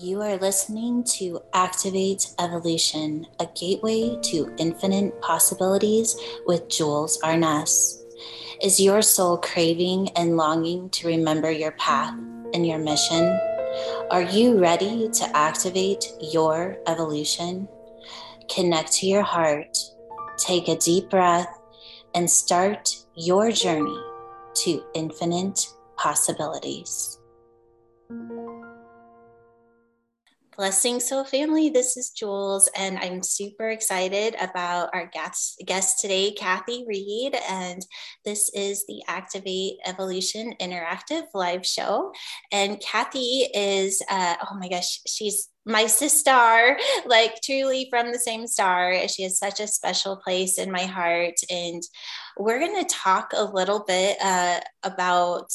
You are listening to Activate Evolution, a gateway to infinite possibilities with Jewels Arness. Is your soul craving and longing to remember your path and your mission? Are you ready to activate your evolution? Connect to your heart, take a deep breath, and start your journey to infinite possibilities. Blessings, Soul Family. This is Jewels, and I'm super excited about our guest, guest today, Kathy Reed. And this is the Activate Evolution Interactive Live Show. And Kathy is, uh, oh my gosh, she's my sister, like truly from the same star. She has such a special place in my heart. And we're going to talk a little bit uh, about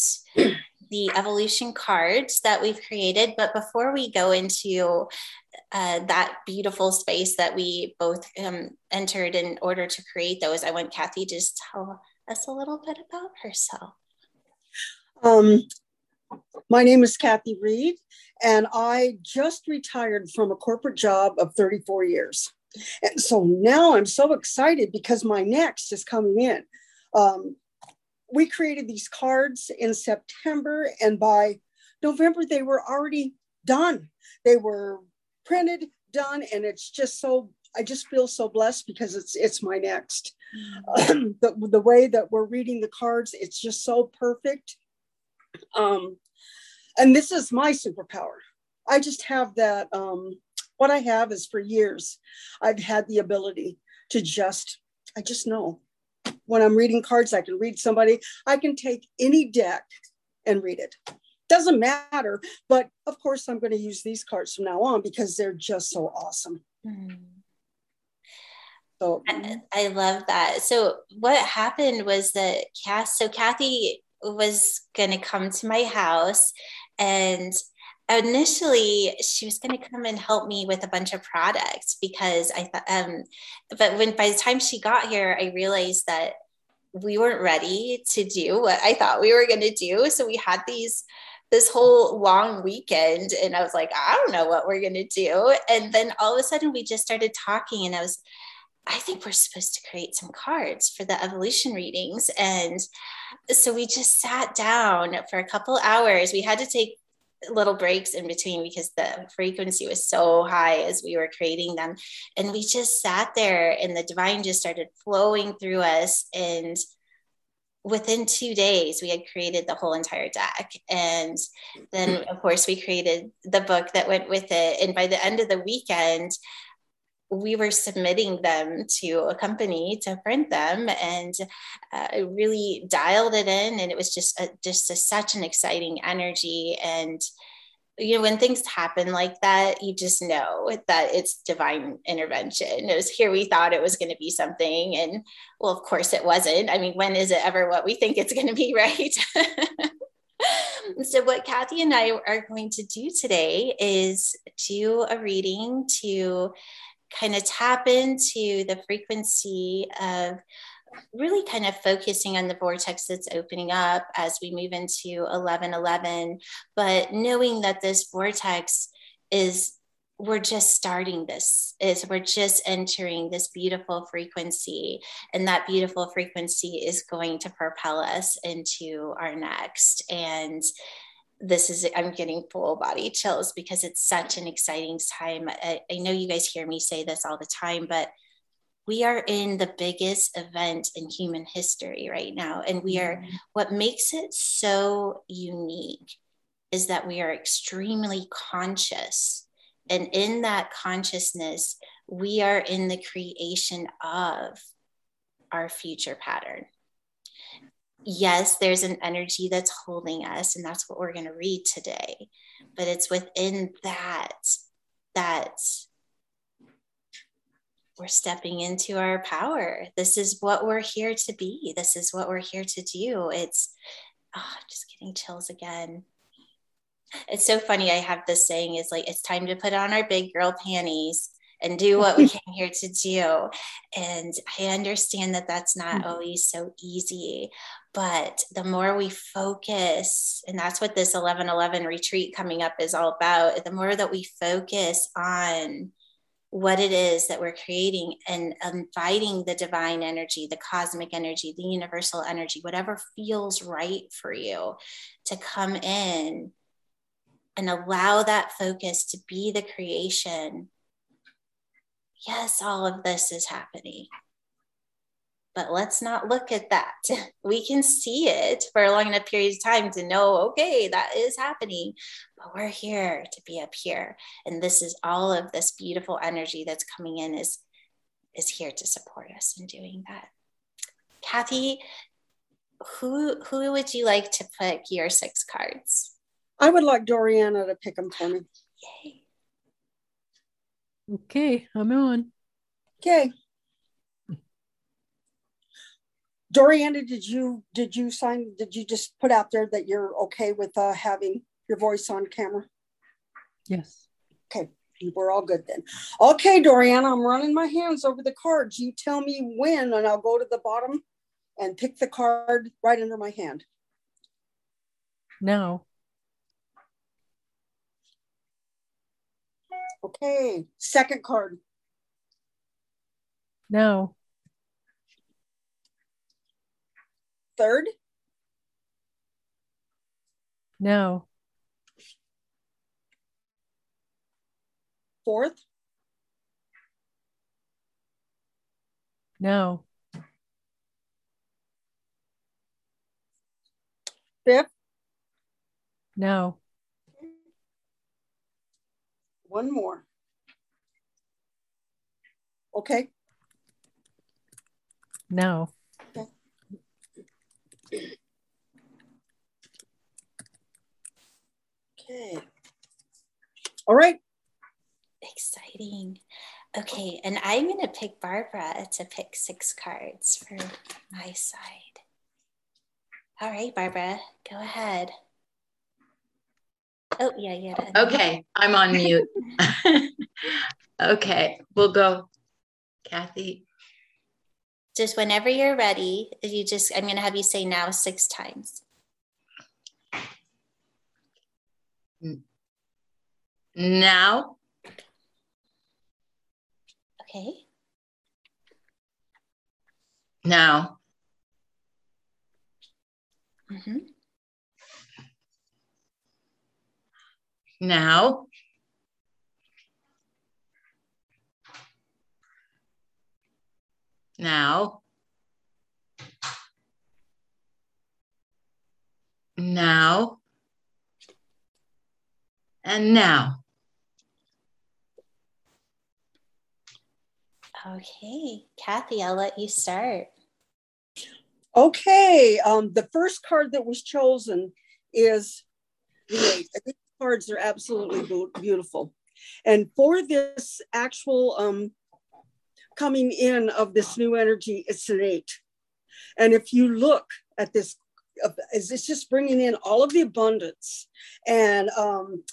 the evolution cards that we've created. But before we go into uh, that beautiful space that we both um, entered in order to create those, I want Kathy to just tell us a little bit about herself. Um, my name is Kathy Reed, and I just retired from a corporate job of 34 years. And so now I'm so excited because my next is coming in. Um, we created these cards in September, and by November, they were already done. They were printed, done, and it's just so I just feel so blessed because it's it's my next. Um, the, the way that we're reading the cards, it's just so perfect. Um, and this is my superpower. I just have that. Um, what I have is for years, I've had the ability to just, I just know when I'm reading cards, I can read somebody. I can take any deck and read it. Doesn't matter, but of course, I'm going to use these cards from now on because they're just so awesome. Mm. So I, I, love that. So what happened was that Cass, so Kathy was going to come to my house and initially she was going to come and help me with a bunch of products because I thought, um, but when by the time she got here, I realized that we weren't ready to do what I thought we were going to do. So we had these this whole long weekend and I was like, I don't know what we're going to do. And then all of a sudden we just started talking and I was I think we're supposed to create some cards for the evolution readings. And so we just sat down for a couple hours. We had to take little breaks in between because the frequency was so high as we were creating them. And we just sat there and the divine just started flowing through us. And within two days, we had created the whole entire deck. And then, of course, we created the book that went with it. And by the end of the weekend, we were submitting them to a company to print them and uh, really dialed it in and it was just a, just a, such an exciting energy. And you know when things happen like that you just know that it's divine intervention. It was here we thought it was going to be something and well of course it wasn't. I mean when is it ever what we think it's going to be right? So what kathy and i are going to do today is do a reading to kind of tap into the frequency of really kind of focusing on the vortex that's opening up as we move into 1111 but knowing that this vortex is we're just starting this is we're just entering this beautiful frequency and that beautiful frequency is going to propel us into our next. And this is i'm getting full body chills because it's such an exciting time. I, I, know you guys hear me say this all the time but we are in the biggest event in human history right now. And we are mm-hmm. what makes it so unique is that we are extremely conscious. And in that consciousness we are in the creation of our future pattern yes, there's an energy that's holding us, and that's what we're going to read today. But it's within that that we're stepping into our power. This is what we're here to be. This is what we're here to do. It's oh, just getting chills again. It's so funny. I have this saying is like, it's time to put on our big girl panties and do what we came here to do. And I understand that that's not mm. always so easy, But the more we focus, and that's what this 1111 retreat coming up is all about, the more that we focus on what it is that we're creating and inviting the divine energy, the cosmic energy, the universal energy, whatever feels right for you to come in and allow that focus to be the creation. Yes, all of this is happening. But let's not look at that. We can see it for a long enough period of time to know, okay, that is happening. But we're here to be up here. And this is all of this beautiful energy that's coming in is, is here to support us in doing that. Kathy, who who would you like to pick your six cards? I would like Doriana to pick them for me. Yay. Okay, I'm on. Okay. Doriana, did you did you sign? Did you just put out there that you're okay with uh, having your voice on camera? Yes. Okay, we're all good then. Okay, Doriana, I'm running my hands over the cards. You tell me when, and I'll go to the bottom and pick the card right under my hand. Now. Okay, second card. No. Third? No. Fourth? No. Fifth? No. One more. Okay. No. Okay. Okay. All right. Exciting. Okay, and I'm going to pick Barbara to pick six cards for my side. All right, Barbara, go ahead. Oh, yeah, yeah. Okay, I'm on mute. okay, we'll go. Kathy. Just whenever you're ready, if you just, I'm going to have you say now six times. Now. Okay. Now. Mm-hmm. Now. Now. Now. And now. Okay, Kathy, I'll let you start. Okay, um, the first card that was chosen is the eight. These cards are absolutely beautiful. And for this actual um, coming in of this new energy, it's an eight. And if you look at this, it's just bringing in all of the abundance. And um,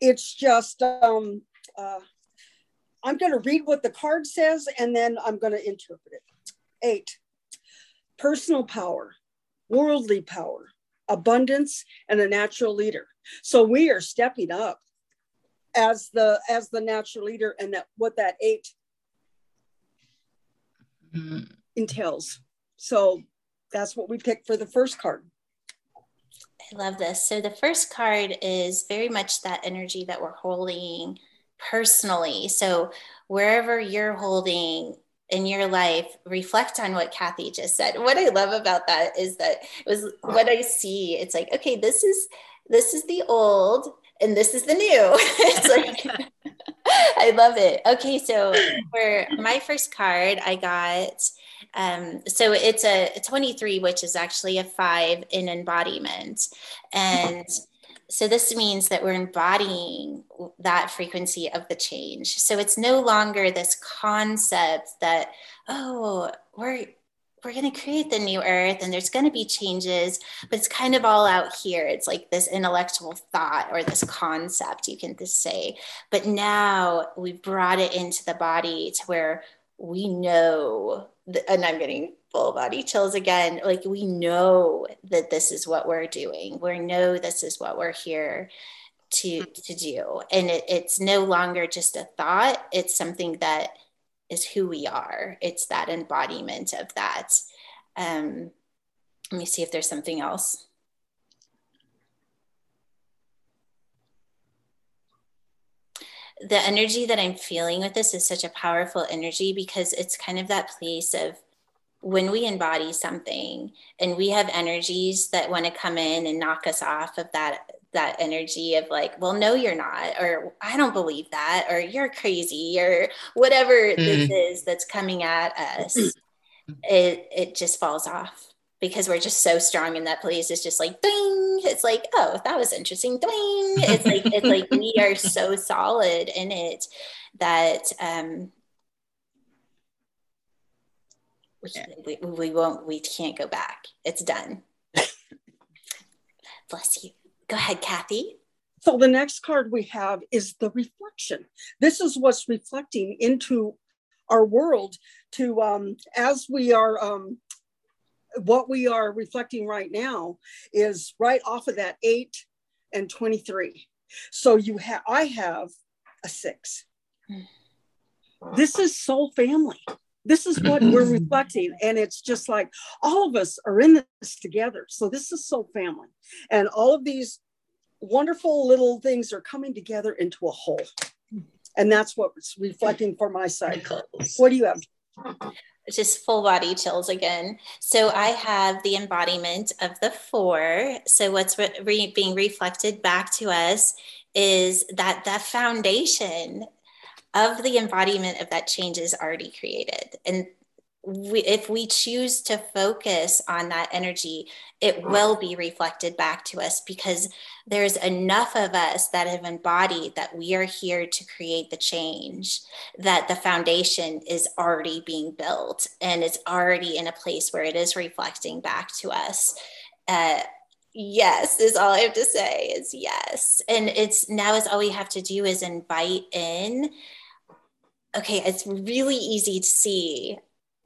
it's just, um, uh, I'm going to read what the card says and then I'm going to interpret it. Eight, personal power, worldly power, abundance, and a natural leader. So we are stepping up as the as the natural leader and that what that 8 mm-hmm. entails. So that's what we picked for the first card. I love this. So the first card is very much that energy that we're holding personally. So wherever you're holding in your life, reflect on what Kathy just said. What I love about that is that it was what I see. It's like, okay, this is this is the old and this is the new. it's like I love it. Okay, so for my first card, I got um, so it's a 23, which is actually a five in embodiment. And so this means that we're embodying that frequency of the change. So it's no longer this concept that, oh, we're we're going to create the new earth and there's going to be changes, but it's kind of all out here. It's like this intellectual thought or this concept, you can just say. But now we've brought it into the body to where we know, and I'm getting full body chills again. Like we know that this is what we're doing. We know this is what we're here to to do, and it, it's no longer just a thought. It's something that is who we are. It's that embodiment of that. Um, let me see if there's something else. the energy that I'm feeling with this is such a powerful energy because it's kind of that place of when we embody something and we have energies that want to come in and knock us off of that that energy of like well no you're not or i don't believe that or you're crazy or whatever mm. this is that's coming at us it it just falls off because we're just so strong in that place. It's just like ding. It's like, oh, that was interesting. Ding. It's like it's like we are so solid in it that um we, we, we won't we can't go back. It's done. Bless you. Go ahead, Kathy. So the next card we have is the reflection. This is what's reflecting into our world to um, as we are um, what we are reflecting right now is right off of that eight and 23. So you have, I have a six. This is soul family. This is what we're reflecting. And it's just like all of us are in this together. So this is soul family. And all of these wonderful little things are coming together into a whole. And that's what's reflecting for my side. What do you have? just full body chills again. So I have the embodiment of the four. So what's re- being reflected back to us is that the foundation of the embodiment of that change is already created. And we, if we choose to focus on that energy, it will be reflected back to us because there's enough of us that have embodied that we are here to create the change, that the foundation is already being built and it's already in a place where it is reflecting back to us. Uh, yes is all i have to say is yes and it's now is all we have to do is invite in okay it's really easy to see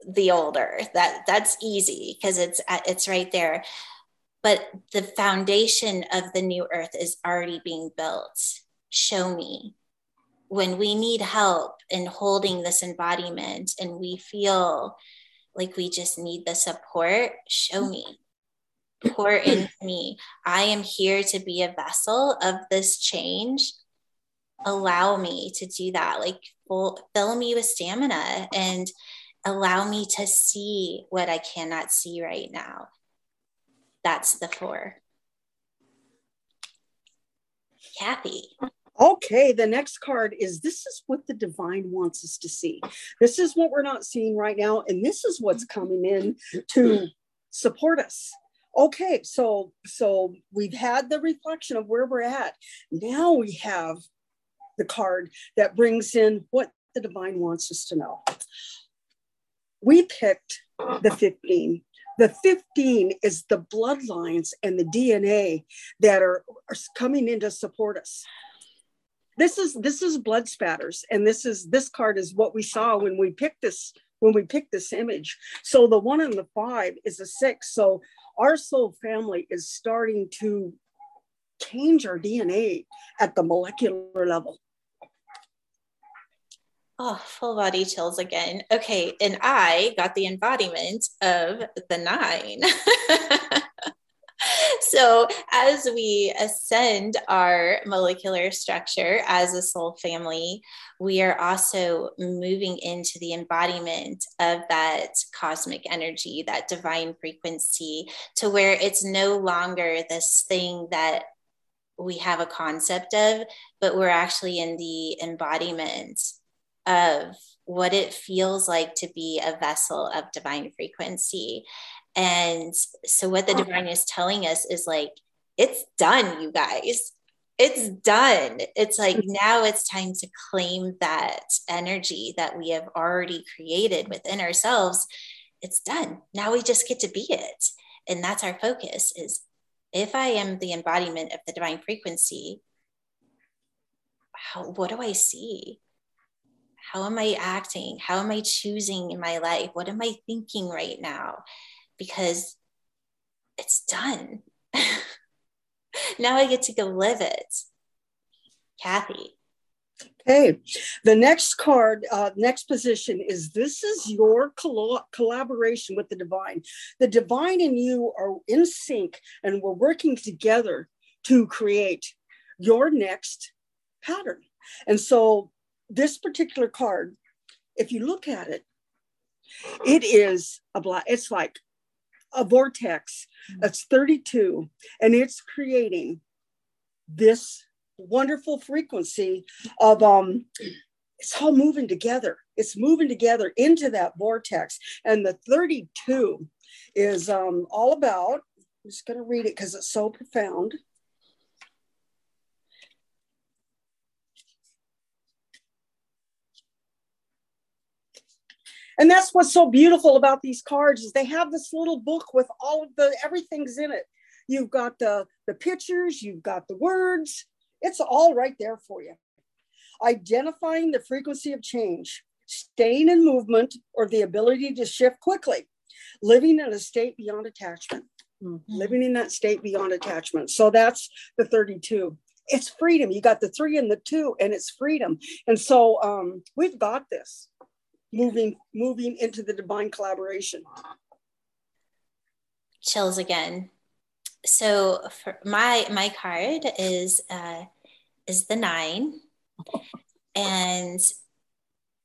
the older. That that's easy because it's uh, it's right there. But the foundation of the new earth is already being built. Show me. When we need help in holding this embodiment and we feel like we just need the support show me. Pour into me. I am here to be a vessel of this change. Allow me to do that. Like fill, fill me with stamina and allow me to see what I cannot see right now. That's the four. Kathy. Okay, the next card is this is what the divine wants us to see. This is what we're not seeing right now, and this is what's coming in to support us. Okay, so so we've had the reflection of where we're at. Now we have the card that brings in what the divine wants us to know we picked the 15. The 15 is the bloodlines and the DNA that are, are coming in to support us. This is this is blood spatters, and this is this card is what we saw when we picked this when we picked this image. So the one and the five is a six. So our soul family is starting to change our DNA at the molecular level. Oh, full body chills again. Okay. And I got the embodiment of the nine. so, as we ascend our molecular structure as a soul family, we are also moving into the embodiment of that cosmic energy, that divine frequency, to where it's no longer this thing that we have a concept of, but we're actually in the embodiment of what it feels like to be a vessel of divine frequency. And so, what the divine is telling us is like, it's done, you guys. It's done. It's like mm-hmm. now it's time to claim that energy that we have already created within ourselves. It's done. Now we just get to be it. And that's our focus is if I am the embodiment of the divine frequency, how, what do I see? How am I acting? How am I choosing in my life? What am I thinking right now? Because it's done. now I get to go live it. Kathy. Okay, the next card, uh, next position is this is your coll- collaboration with the divine. The divine and you are in sync, and we're working together to create your next pattern. And so, this particular card, if you look at it, it is a black, it's like a vortex that's 32, and it's creating this wonderful frequency of um it's all moving together. It's moving together into that vortex and the 32 is um all about i'm just going to read it because it's so profound and that's what's so beautiful about these cards is they have this little book with all of the everything's in it you've got the the pictures you've got the words it's all right there for you. Identifying the frequency of change, staying in movement, or the ability to shift quickly, living in a state beyond attachment. Mm-hmm. Living in that state beyond attachment. So that's the 32. It's freedom. You got the three and the two, and it's freedom. And so um, we've got this moving moving into the divine collaboration. Chills again so for my my card is uh, is the nine, and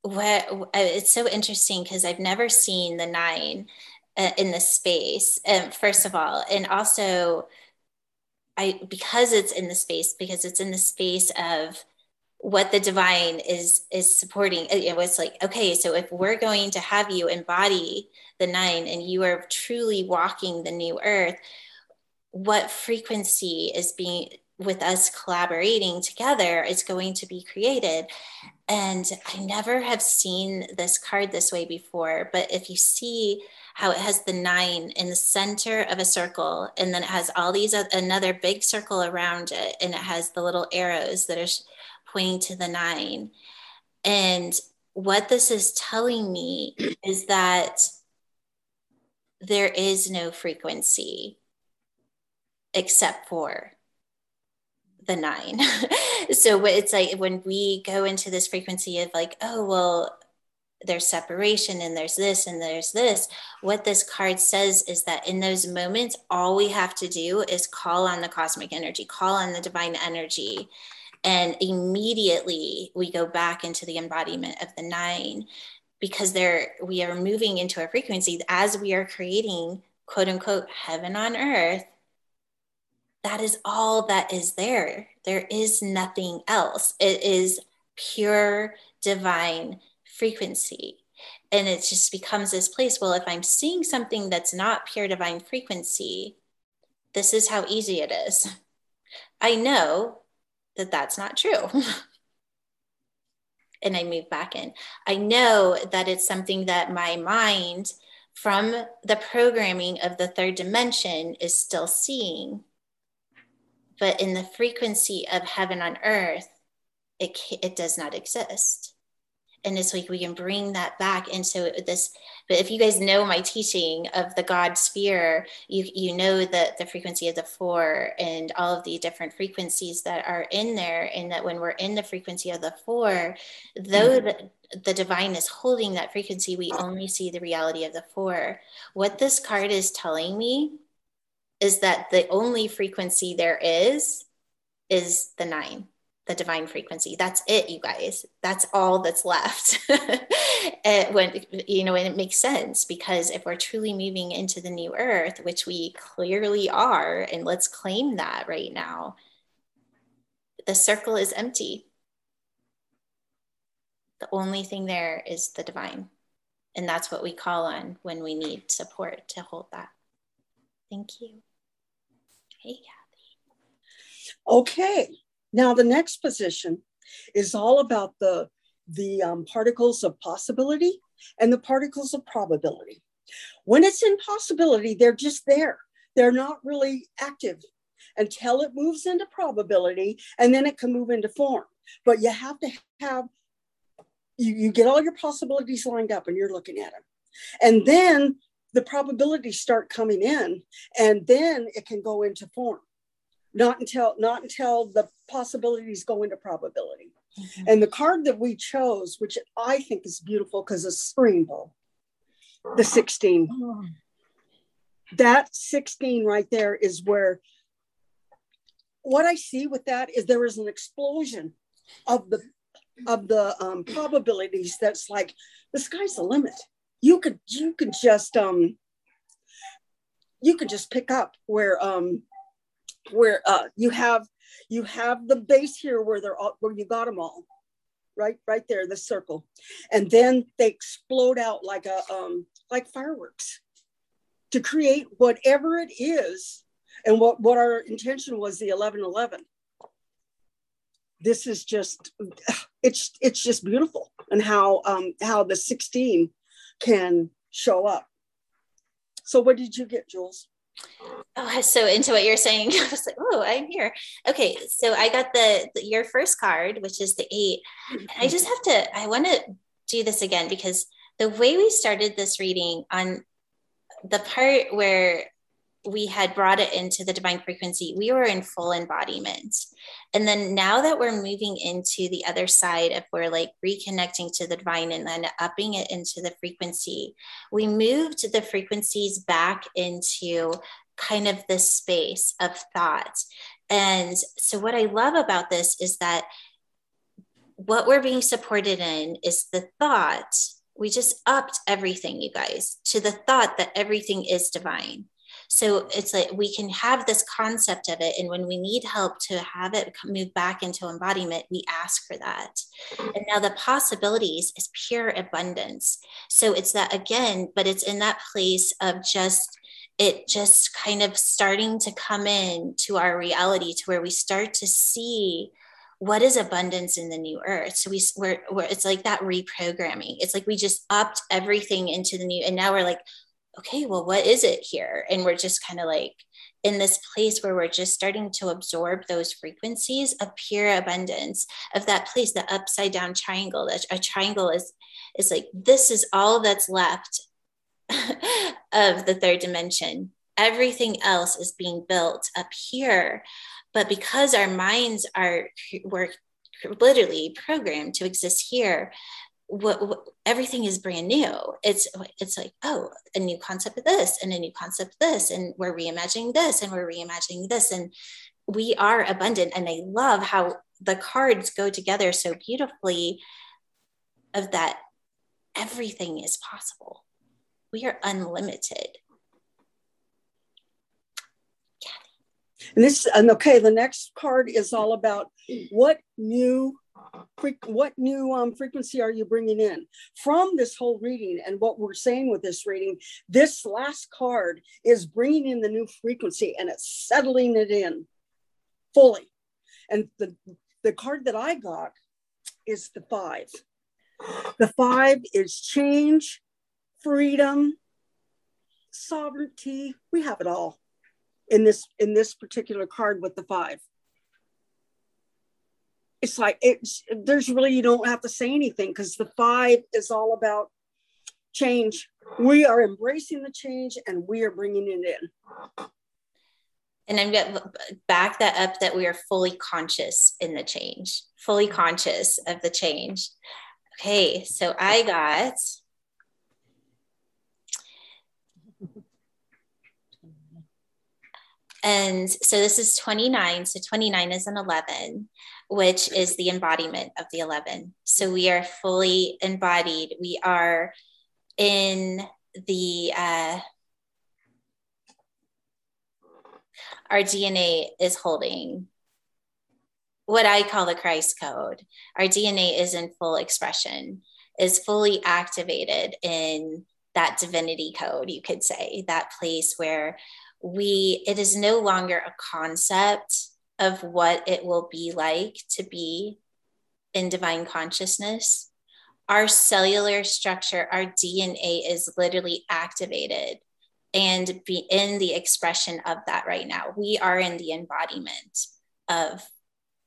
what uh, it's so interesting because I've never seen the nine uh, in the space. Um, first of all, and also I because it's in the space because it's in the space of what the divine is is supporting it was like okay so if we're going to have you embody the nine and you are truly walking the new earth what frequency is being with us collaborating together is going to be created. And I never have seen this card this way before, but if you see how it has the nine in the center of a circle, and then it has all these another big circle around it, and it has the little arrows that are pointing to the nine. And what this is telling me is that there is no frequency except for the nine. so it's like when we go into this frequency of like, oh, well, there's separation and there's this and there's this. What this card says is that in those moments, all we have to do is call on the cosmic energy, call on the divine energy. And immediately we go back into the embodiment of the nine because there we are moving into a frequency as we are creating quote unquote heaven on earth that is all that is there. There is nothing else. It is pure divine frequency. And it just becomes this place. Well, if I'm seeing something that's not pure divine frequency, this is how easy it is. I know that that's not true. and I move back in. I know that it's something that my mind, from the programming of the third dimension, is still seeing but in the frequency of heaven on earth it it does not exist and it's like we can bring that back into this but if you guys know my teaching of the god sphere you you know that the frequency of the four and all of the different frequencies that are in there and that when we're in the frequency of the four though mm-hmm. the, the divine is holding that frequency we only see the reality of the four what this card is telling me is that the only frequency there is is the nine the divine frequency. That's it you guys. That's all that's left. When you know and it makes sense because if we're truly moving into the new earth which we clearly are and let's claim that right now the circle is empty. The only thing there is the divine. And that's what we call on when we need support to hold that. Thank you. Hey, Kathy. Okay. Now the next position is all about the the um, particles of possibility and the particles of probability. When it's in possibility, they're just there. They're not really active until it moves into probability and then it can move into form. But you have to have you, you get all your possibilities lined up and you're looking at them. And then the probabilities start coming in and then it can go into form. Not until not until the possibilities go into probability. Mm-hmm. And the card that we chose, which I think is beautiful because it's rainbow, the 16. Oh. That 16 right there is where what I see with that is there is an explosion of the of the um, probabilities that's like the sky's the limit you could you could just um you could just pick up where um where uh you have you have the base here where they're all where you got them all. Right right there the circle. And then they explode out like a um like fireworks to create whatever it is. And what what our intention was the 1111 this is just it's it's just beautiful and how um how the 16 can show up. So what did you get jewels Oh, so into what you're saying, I was like, oh, I'm here. Okay, so I got the, the your first card, which is the eight. I just have to, I want to do this again because the way we started this reading on the part where we had brought it into the divine frequency, we were in full embodiment. And then now that we're moving into the other side of we're like reconnecting to the divine and then upping it into the frequency, we moved the frequencies back into kind of this space of thought. And so, what I love about this is that what we're being supported in is the thought. We just upped everything, you guys, to the thought that everything is divine so it's like we can have this concept of it. And when we need help to have it move back into embodiment, we ask for that. And now the possibilities is pure abundance. So it's that again, but it's in that place of just it just kind of starting to come in to our reality to where we start to see what is abundance in the new earth so we we're, we're, it's like that reprogramming it's like we just upped everything into the new and now we're like okay, well, what is it here? And we're just kind of like in this place where we're just starting to absorb those frequencies of pure abundance of that place, the upside down triangle. That a triangle is is like this is all that's left of the third dimension. Everything else is being built up here. But because our minds are we're literally programmed to exist here, what, what, everything is brand new. It's it's like oh a new concept of this and a new concept of this and we're reimagining this and we're reimagining this. And we are abundant and i love how the cards go together so beautifully of that everything is possible. We are unlimited. And this and okay the next card is all about what new what new um, frequency are you bringing in? From this whole reading and what we're saying with this reading this last card is bringing in the new frequency and it's settling it in fully. And the the card that i got is the five. The five is change freedom sovereignty. We have it all in this in this particular card with the five it's like it's there's really you don't have to say anything because the five is all about change. We are embracing the change and we are bringing it in. And i'm going to back that up that we are fully conscious in the change fully conscious of the change. Okay so i got and so this is 29 so 29 is an 11 which is the embodiment of the 11. So we are fully embodied. We are in the, uh, our DNA is holding what I call the Christ code. Our DNA is in full expression, is fully activated in that divinity code, you could say, that place where we, it is no longer a concept of what it will be like to be in divine consciousness, our cellular structure, our DNA is literally activated and be in the expression of that right now. We are in the embodiment of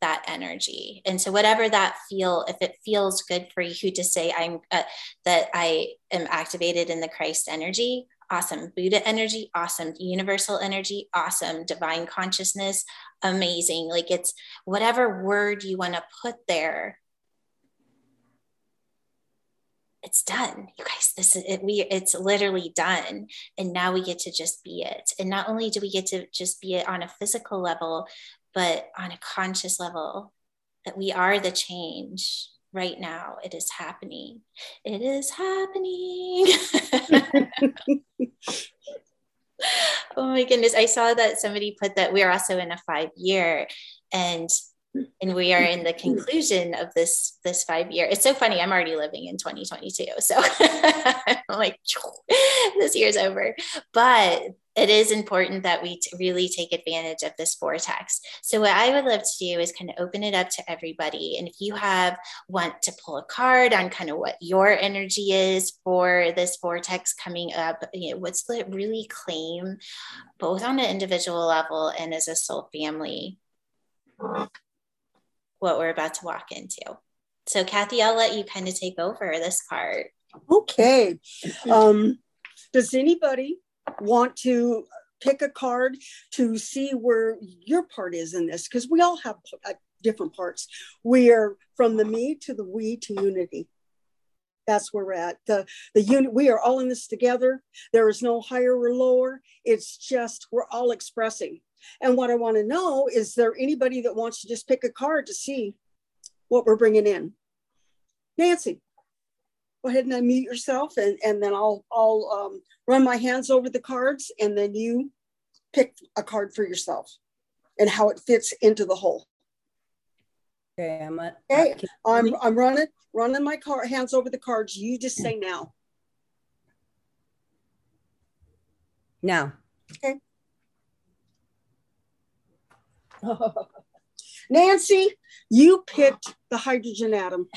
that energy and so whatever that feel if it feels good for you to say i'm uh, that i am activated in the christ energy awesome. Buddha energy awesome. Universal energy awesome. Divine consciousness amazing. Like it's whatever word you want to put there it's done. You guys this is it we it's literally done. And now we get to just be it. And not only do we get to just be it on a physical level but on a conscious level that we are the change right now it is happening. It is happening. Oh my goodness i saw that somebody put that we're also in a five year and and we are in the conclusion of this this five year. It's so funny i'm already living in 2022 so i'm like this year's over. But it is important that we t- really take advantage of this vortex. So what i would love to do is kind of open it up to everybody and if you have want to pull a card on kind of what your energy is for this vortex coming up you know what's the really claim both on an individual level and as a soul family what we're about to walk into. So, Kathy, I'll let you kind of take over this part. Okay. Um, does anybody want to pick a card to see where your part is in this? Because we all have uh, different parts. We are from the me to the we to unity. That's where we're at. The the unit. We are all in this together. There is no higher or lower. It's just we're all expressing. And what I want to know is there anybody that wants to just pick a card to see what we're bringing in? Nancy, go ahead and unmute yourself and, and then I'll, I'll um, run my hands over the cards and then you pick a card for yourself and how it fits into the whole. Okay, I'm a, okay. I'm I'm running running my car hands over the cards. You just say now. Now. Okay. Nancy, you picked the hydrogen atom.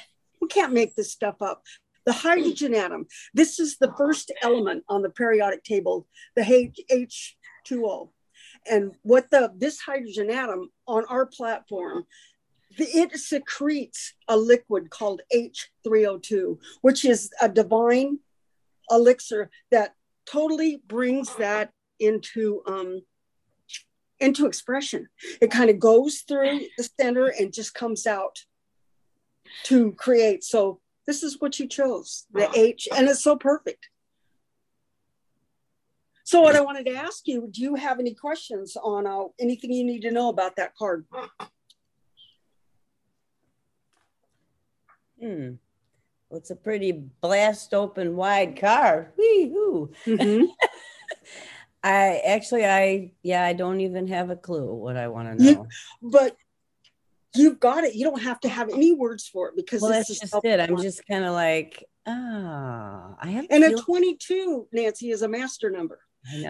We can't make this stuff up. The hydrogen atom. This is the first element on the periodic table, the H2O. And what the this hydrogen atom on our platform, it secretes a liquid called H3O2, which is a divine elixir that totally brings that into um, into expression. It kind of goes through the center and just comes out to create. So this is what you chose, the H, and it's so perfect. So what I wanted to ask you, do you have any questions on uh, anything you need to know about that card? Hmm. Well, it's a pretty blast open wide card. Wee-hoo. Mm-hmm. I actually, I yeah, I don't even have a clue what I want to know. You, but you've got it. You don't have to have any words for it because well, that's just it. I'm just kind of like, ah, oh, I have. And a 22, Nancy, is a master number.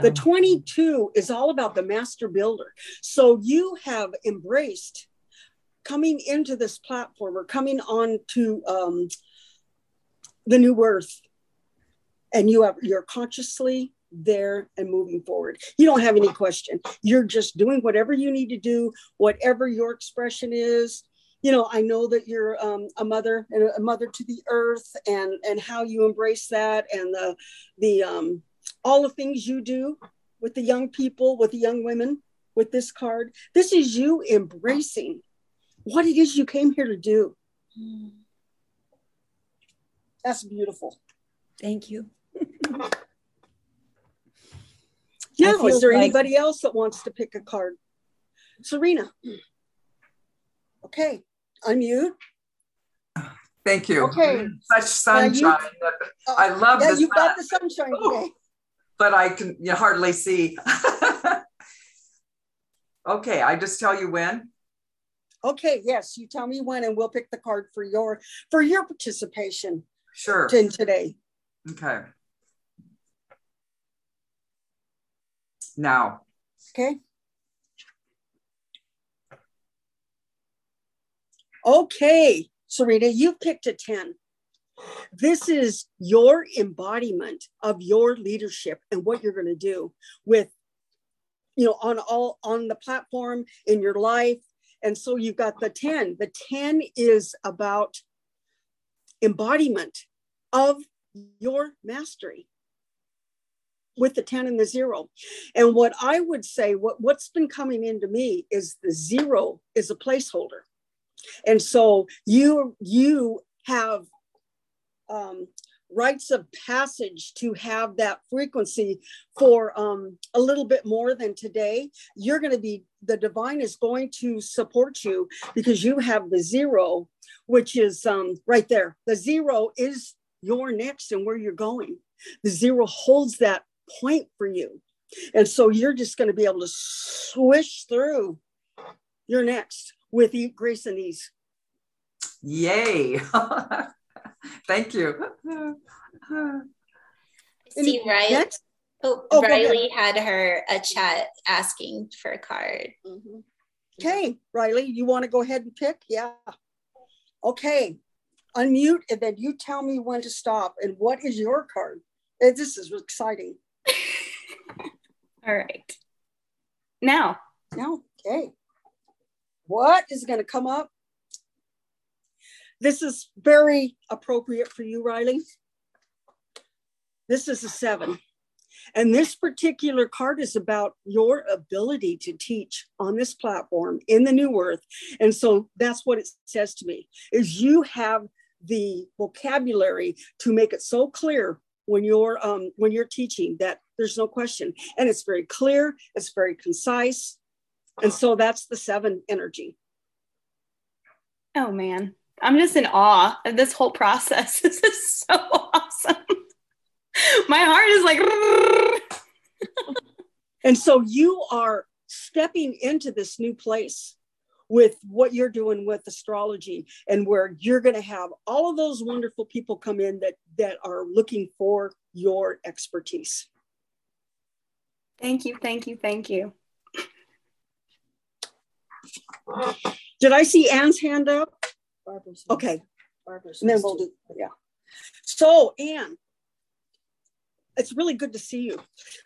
The 22 is all about the master builder. So you have embraced coming into this platform or coming on to um, the new earth, and you have you're consciously there and moving forward. You don't have any question. You're just doing whatever you need to do, whatever your expression is. You know, I know that you're um, a mother and a mother to the earth, and and how you embrace that, and the the um, all the things you do with the young people, with the young women, with this card. This is you embracing what it is you came here to do. That's beautiful. Thank you. Now, is there like... anybody else that wants to pick a card? Serena. Okay, unmute. Thank you. Okay. Such sunshine. You, uh, I love yeah, the you got the sunshine today. But I can you hardly see. okay, I just tell you when. Okay, yes, you tell me when and we'll pick the card for your for your participation. Sure. In today. Okay. Now. Okay. Okay, Serena, you picked a 10. This is your embodiment of your leadership and what you're going to do with, you know, on all on the platform in your life And so you've got the 10. The 10 is about embodiment of your mastery with the 10 and the zero. And what I would say, what, what's been coming into me is the zero is a placeholder. And so you you have um, rites of passage to have that frequency for um, a little bit more than today. You're going to be, the divine is going to support you because you have the zero, which is um, right there. The zero is your next and where you're going. The zero holds that point for you. And so you're just going to be able to swish through your next with grace and ease. Yay. Thank you. See, Riley. Next? Oh, oh Riley had her a chat asking for a card. Mm-hmm. Okay, Riley, you want to go ahead and pick? Yeah. Okay, unmute and then you tell me when to stop. And what is your card? This is exciting. All right. Now. Now, okay. What is going to come up? This is very appropriate for you, Riley. This is a seven. And this particular card is about your ability to teach on this platform in the new earth. And so that's what it says to me is you have the vocabulary to make it so clear when you're um, when you're teaching that there's no question and it's very clear it's very concise and so that's the seven energy oh man I'm just in awe of this whole process. This is so awesome. My heart is like. and so you are stepping into this new place with what you're doing with astrology and where you're going to have all of those wonderful people come in that that are looking for your expertise. Thank you, thank you, thank you. Did I see Anne's hand up? Barbara's. Okay. Barbara's. And then we'll do, yeah. So, Anne, it's really good to see you.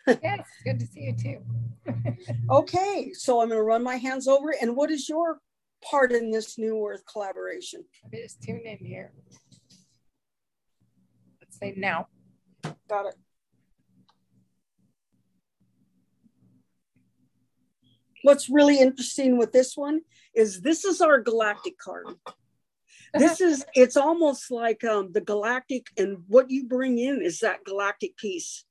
yes, good to see you too. okay, so I'm going to run my hands over. And what is your part in this New Earth collaboration? Let just tune in here. Let's say now. Got it. What's really interesting with this one is this is our galactic card this is it's almost like um, the galactic and what you bring in is that galactic piece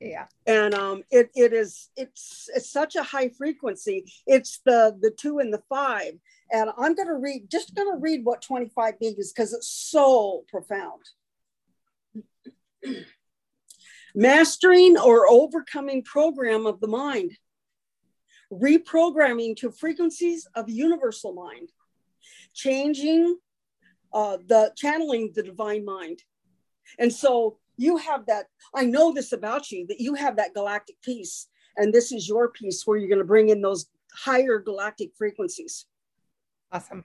yeah. And um it, it is it's it's such a high frequency. It's the the two and the five. And i'm going to read just going to read what 25 means because it's so profound. Mastering or overcoming program of the mind. Reprogramming to frequencies of universal mind changing uh, the channeling the divine mind. And so you have that, I know this about you, that you have that galactic piece. And this is your piece where you're going to bring in those higher galactic frequencies. Awesome.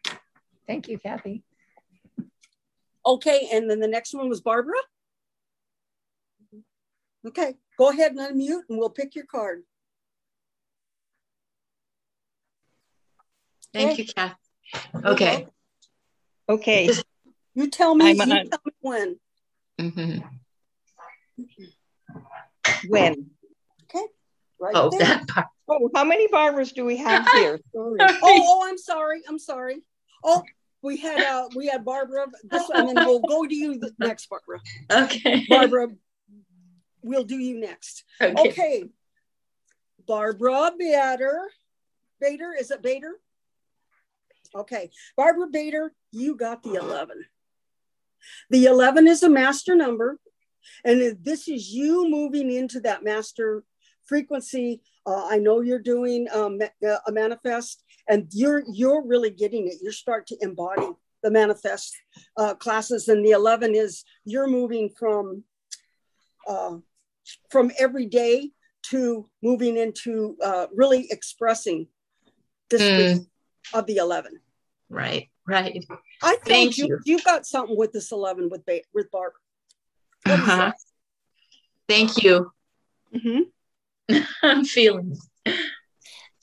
Thank you, Kathy. Okay. And then the next one was Barbara. Okay. Go ahead and unmute and we'll pick your card. Thank okay. you, Kathy. Okay. Okay. You tell me, you tell me when. Mm-hmm. When? Okay. Right oh, there. that part. Oh, how many Barbaras do we have here? oh, oh, I'm sorry. I'm sorry. Oh, we had uh we had Barbara this and then we'll go to you next, Barbara. Okay. Barbara, we'll do you next. Okay. okay. Barbara Bader. Bader, is it Bader? Okay, Barbara Bader, you got the 11. The 11 is a master number, and this is you moving into that master frequency. Uh, I know you're doing um, a manifest, and you're you're really getting it. You're starting to embody the manifest uh, classes, and the 11 is you're moving from uh, from every day to moving into uh, really expressing this mm. of the 11. Right, right. I think you, you. have got something with this 11 with, ba- with Barbara. Uh-huh. Thank you. Mm-hmm. I'm feeling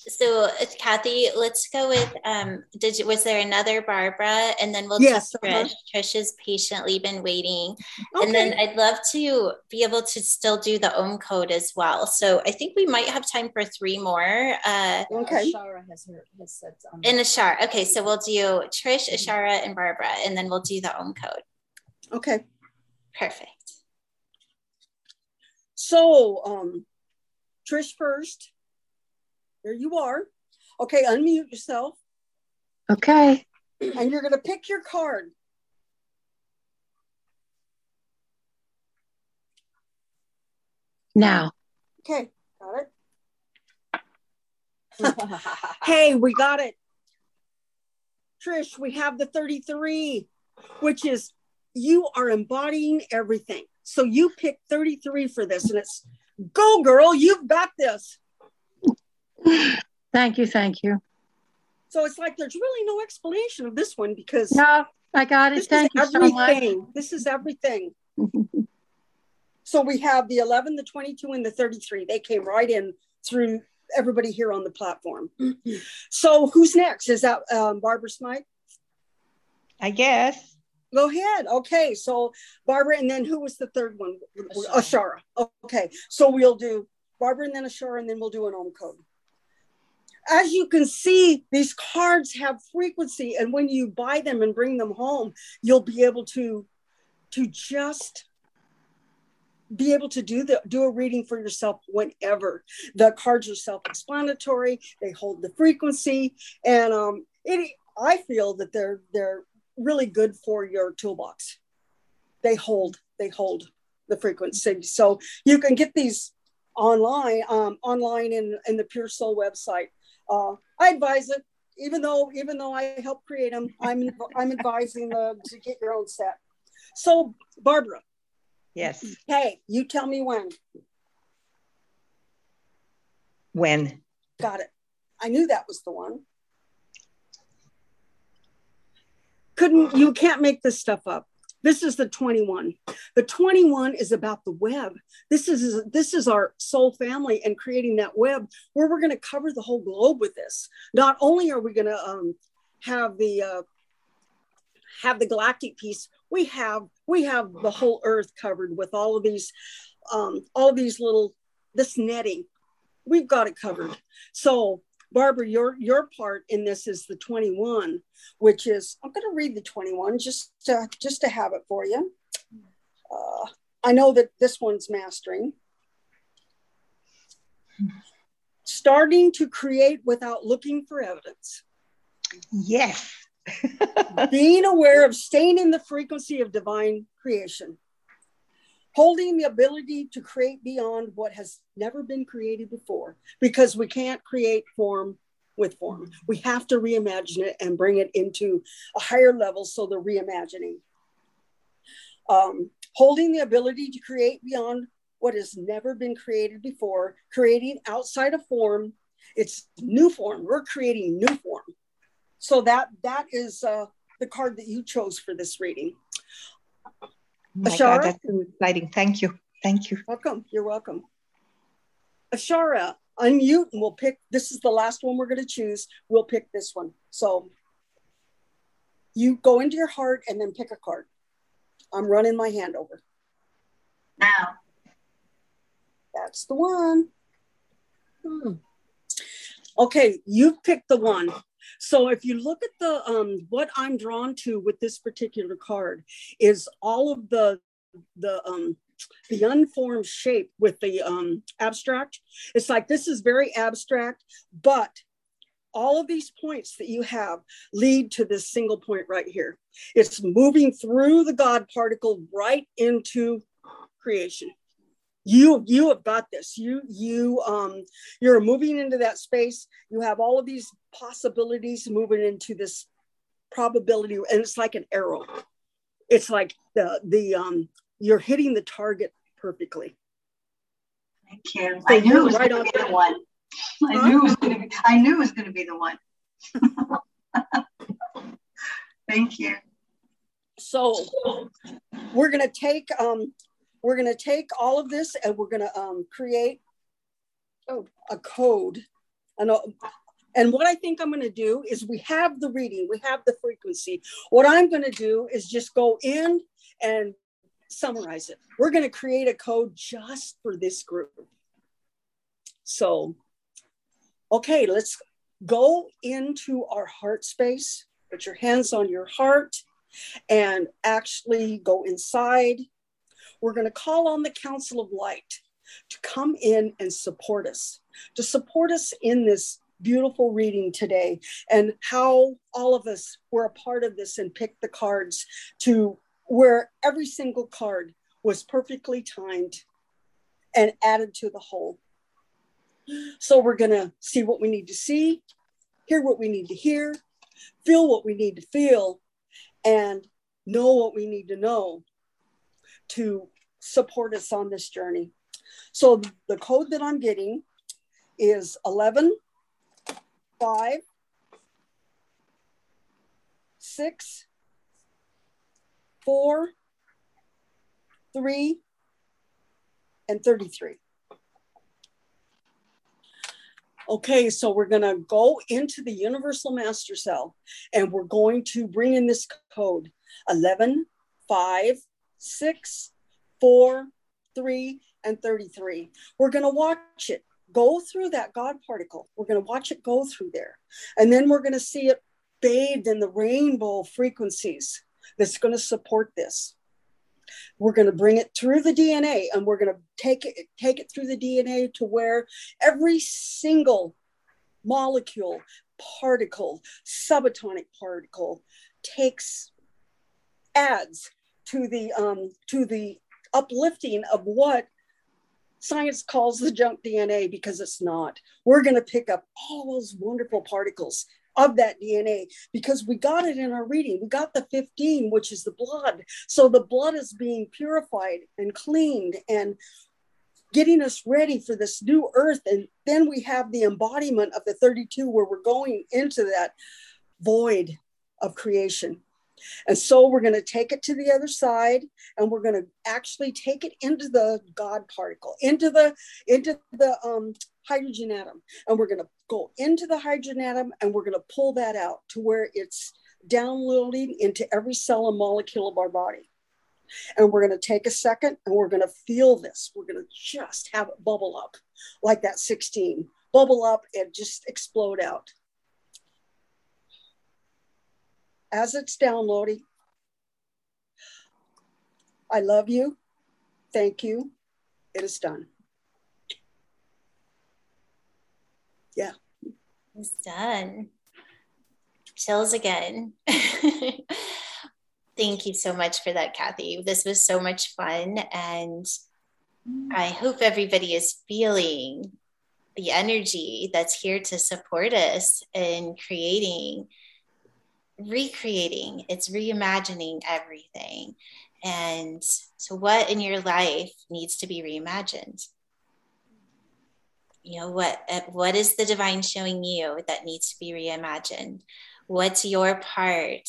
So uh, Kathy, let's go with um did you was there another Barbara and then we'll Yes, do uh-huh. Trish. Trish has patiently been waiting. Okay. And then I'd love to be able to still do the ohm code as well. So I think we might have time for three more. Uh okay. Shara has her has said um, and Ashara. Okay, so we'll do Trish, Ashara, and Barbara, and then we'll do the ohm code. Okay. Perfect. So, um, Trish first. There you are. Okay, unmute yourself, Okay. and you're going to pick your card. Now. Okay, got it. hey, we got it. Trish, we have the 33, which is you are embodying everything. So you pick 33 for this, and it's go, girl, you've got this. Thank you. Thank you. So it's like there's really no explanation of this one because No, I got it. Thank you is so much. This is everything. So we have the 11, the 22, and the 33. They came right in through everybody here on the platform. So who's next? Is that um, Barbara Smythe? I guess. Go ahead. Okay. So Barbara, and then who was the third one? Ashara. Okay. So we'll do Barbara and then Ashara, and then we'll do an ohm code. As you can see, these cards have frequency, and when you buy them and bring them home, you'll be able to to just be able to do the do a reading for yourself whenever. The cards are self-explanatory they hold the frequency and um it i feel that they're they're really good for your toolbox. They hold they hold the frequency. So you can get these online um online in in the pure soul website uh i advise it even though even though i help create them i'm i'm advising the to get your own set so barbara Yes. Hey, you tell me when. When? Got it. I knew that was the one. Couldn't you can't make this stuff up. This is the 21. The 21 is about the web. This is this is our soul family and creating that web where we're going to cover the whole globe with this. Not only are we going to um, have the uh, have the galactic piece, we have we have the whole earth covered with all of these um, all of these little this netting. We've got it covered. So Barbara, your your part in this is the 21, which is I'm going to read the 21 just to, just to have it for you. Uh, I know that this one's mastering. Starting to create without looking for evidence. Yes. Being aware of staying in the frequency of divine creation. Holding the ability to create beyond what has never been created before, because we can't create form with form. We have to reimagine it and bring it into a higher level. So the reimagining. Um, holding the ability to create beyond what has never been created before, creating outside of form. It's new form. We're creating new form. So that that is uh, the card that you chose for this reading. Oh Ashara? God, that's so exciting. Thank you. Thank you. Welcome. You're welcome. Ashara, unmute and we'll pick. This is the last one we're going to choose. We'll pick this one. So you go into your heart and then pick a card. I'm running my hand over. Now. That's the one. Hmm. Okay, you've picked the one. So if you look at the um, what I'm drawn to with this particular card is all of the the um, the unformed shape with the um, abstract. It's like this is very abstract, but all of these points that you have lead to this single point right here. It's moving through the God particle right into creation you you have got this you you um you're moving into that space you have all of these possibilities moving into this probability and it's like an arrow it's like the the um you're hitting the target perfectly Thank you. So I knew it was right going to be the one. I Huh? knew it was going to be. I knew it was going to be the one. Thank you. so we're going to take um we're going to take all of this and we're going to um create a code And, uh, and what I think I'm going to do is we have the reading, we have the frequency. What I'm going to do is just go in and summarize it. We're going to create a code just for this group. So, okay, let's go into our heart space. Put your hands on your heart and actually go inside. We're going to call on the Council of Light to come in and support us, to support us in this beautiful reading today and how all of us were a part of this and picked the cards to where every single card was perfectly timed and added to the whole. So we're going to see what we need to see, hear what we need to hear, feel what we need to feel, and know what we need to know to support us on this journey. So the code that I'm getting is 11, 5, 6, 4, 3, and 33. Okay, so we're going to go into the Universal Master Cell and we're going to bring in this code 11, 5, 6, 4, 3, and 33. We're going to watch it go through that God particle. We're going to watch it go through there. And then we're going to see it bathed in the rainbow frequencies that's going to support this. We're going to bring it through the DNA and we're going to take it take it through the DNA to where every single molecule, particle, subatomic particle takes adds to the um, to the uplifting of what science calls the junk DNA because it's not. We're going to pick up all those wonderful particles of that DNA because we got it in our reading. We got the 15, which is the blood. So the blood is being purified and cleaned and getting us ready for this new earth. And then we have the embodiment of the 32 where we're going into that void of creation. And so we're going to take it to the other side and we're going to actually take it into the God particle, into the into the um, hydrogen atom. And we're going to go into the hydrogen atom and we're going to pull that out to where it's downloading into every cell and molecule of our body. And we're going to take a second and we're going to feel this. We're going to just have it bubble up like that 16, bubble up and just explode out. As it's downloading, I love you. Thank you. It is done. Yeah. It's done. Chills again. Thank you so much for that, Kathy. This was so much fun. And I hope everybody is feeling the energy that's here to support us in creating, recreating, it's reimagining everything. And so, what in your life needs to be reimagined? You know, what, uh, what is the divine showing you that needs to be reimagined? What's your part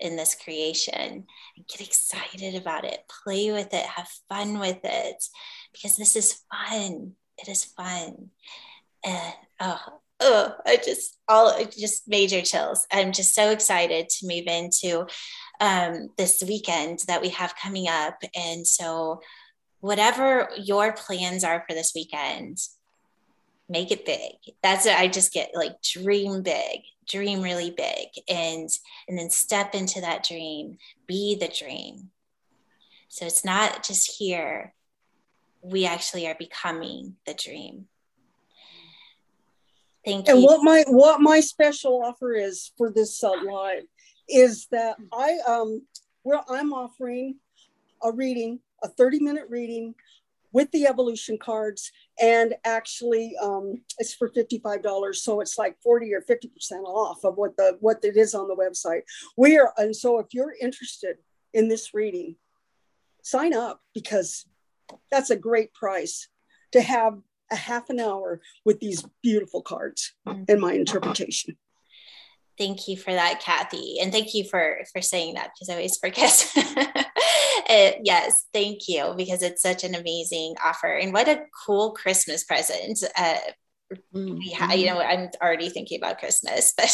in this creation get excited about it play with it have fun with it because this is fun it is fun and oh i just all just major chills. I'm just so excited to move into um, this weekend that we have coming up. And so whatever your plans are for this weekend make it big. That's what i just get like dream big dream really big. And and then step into that dream be the dream. So it's not just here. We actually are becoming the dream thank and you. and what my what my special offer is for this uh, live is that i um where i'm offering a reading a 30 minute reading with the evolution cards and actually um, it's for $55 so it's like 40 or 50% off of what the what it is on the website. We are and so if you're interested in this reading sign up because that's a great price to have a half an hour with these beautiful cards and my interpretation. Thank you for that kathy. And thank you for for saying that because i always forget. It, yes thank you because it's such an amazing offer. And what a cool christmas present uh, ha- you know i'm already thinking about christmas but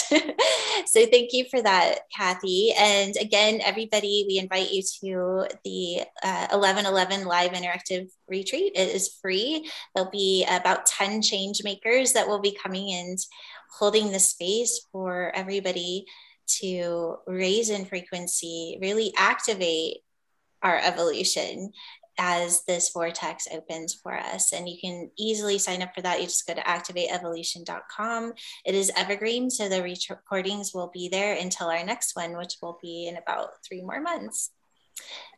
so thank you for that kathy. And again everybody we invite you to the uh, 1111 live interactive retreat. It is free. There'll be about 10 change makers that will be coming and holding the space for everybody to raise in frequency really activate our evolution as this vortex opens for us. And you can easily sign up for that. You just go to activateevolution.com. It is evergreen, so the recordings will be there until our next one, which will be in about three more months.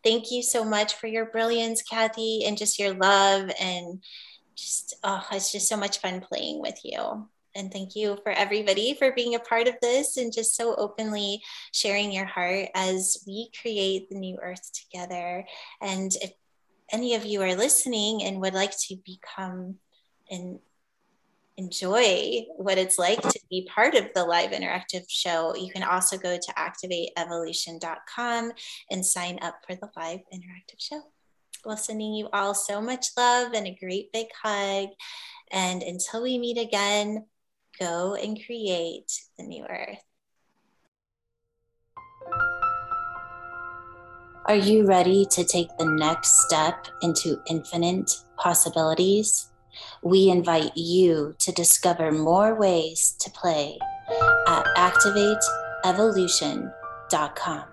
Thank you so much for your brilliance, Kathy, and just your love. And just, oh, it's just so much fun playing with you. And thank you for everybody for being a part of this and just so openly sharing your heart as we create the new earth together. And if any of you are listening and would like to become and enjoy what it's like to be part of the live interactive show, you can also go to activateevolution.com and sign up for the live interactive show. Well, sending you all so much love and a great big hug. And until we meet again, go and create the new earth. Are you ready to take the next step into infinite possibilities? We invite you to discover more ways to play at activateevolution.com.